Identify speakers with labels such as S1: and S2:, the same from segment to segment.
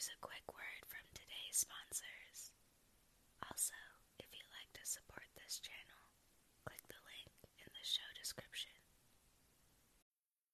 S1: here's a quick word from today's sponsors. Also, if you'd like to support this channel, click the link in the show description.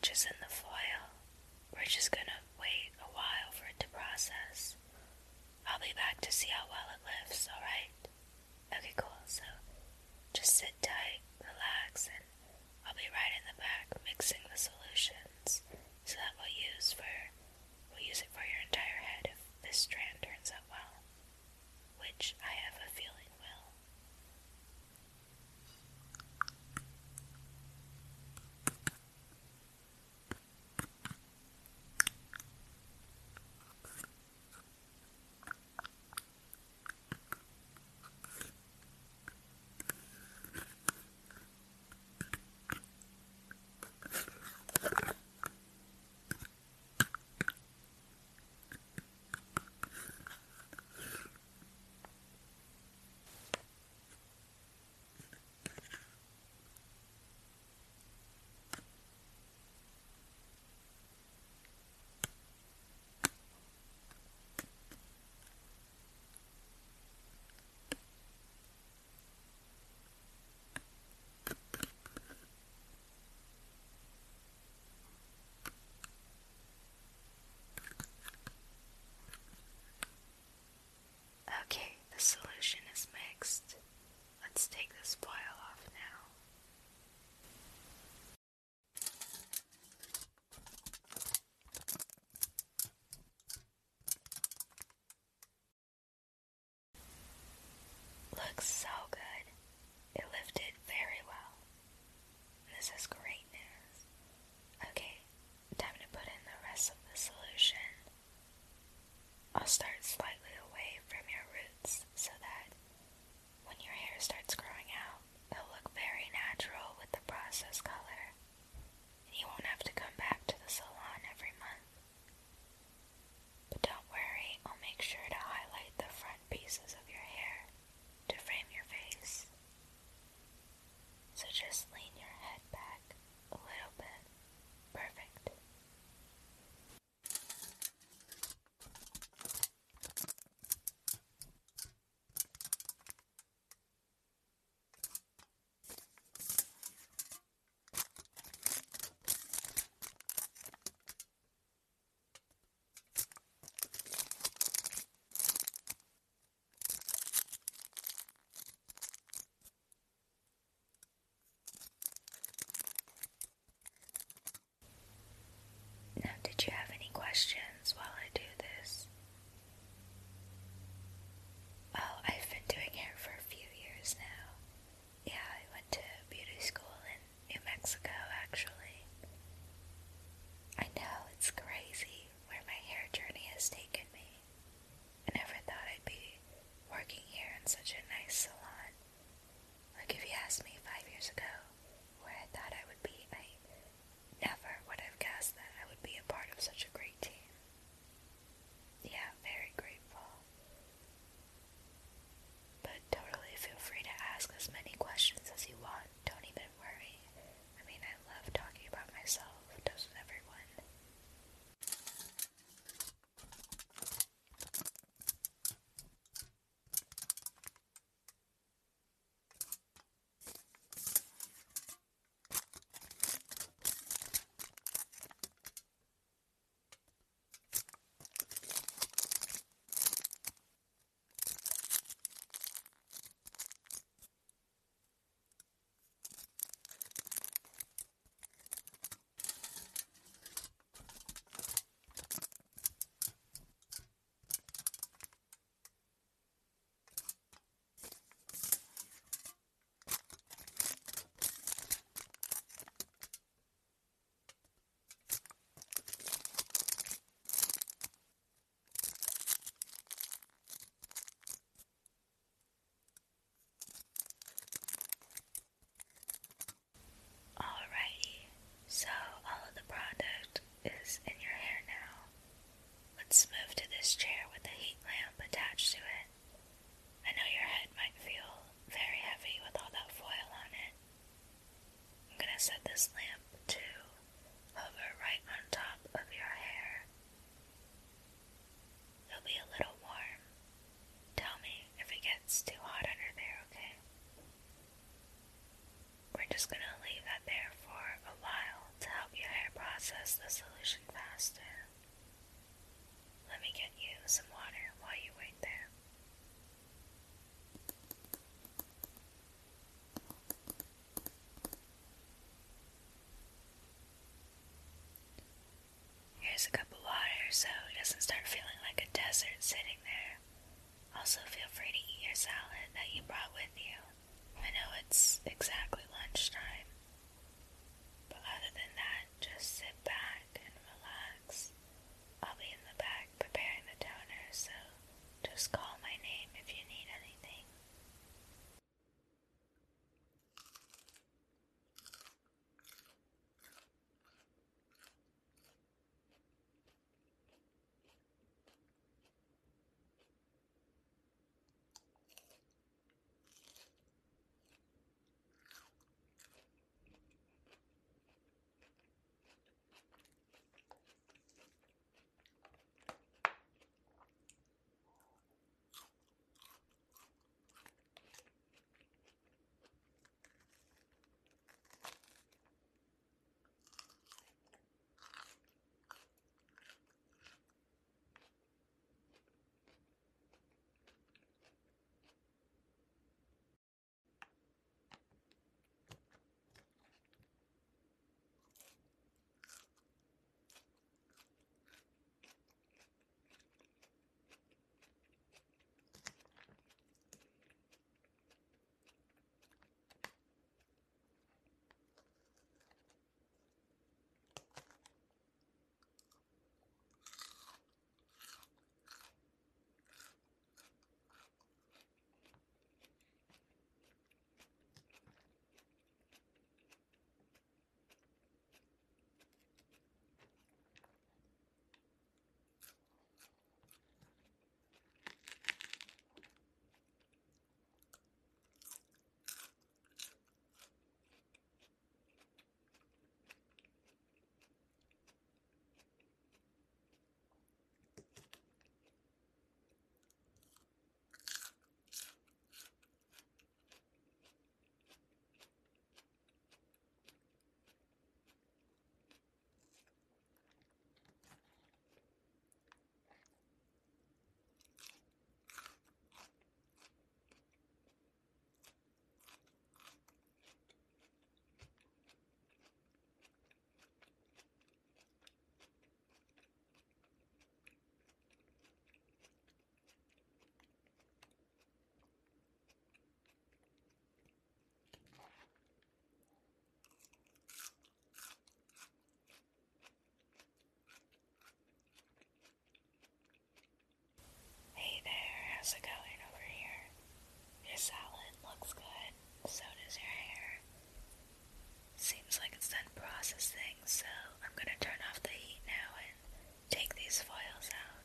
S1: peaches in the foil. We're just gonna wait a while for it to process. I'll be back to see how well it lifts, alright? Okay, cool. So just sit tight, relax, and I'll be right in the back mixing the solutions so that we'll use for we'll use it for your entire head if this strand turns out well. Which I have a feeling
S2: start slightly away from your roots so that when your hair starts growing out, it'll look very natural with the process color. this chair with a heat lamp attached to it. I know your head might feel very heavy with all that foil on it. I'm going to set this lamp doesn't start feeling like a desert sitting there. Also, feel free to eat your salad that you brought with you. I know it's exactly lunchtime, but other than that, just sit How's going over here? Your salad looks good. So does your hair. Seems like it's done processing, so I'm gonna turn off the heat now and take these foils out.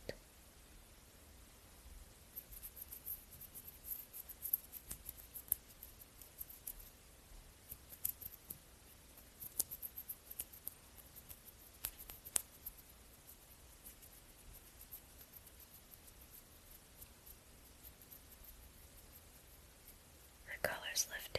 S2: The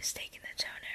S2: is taking the tone.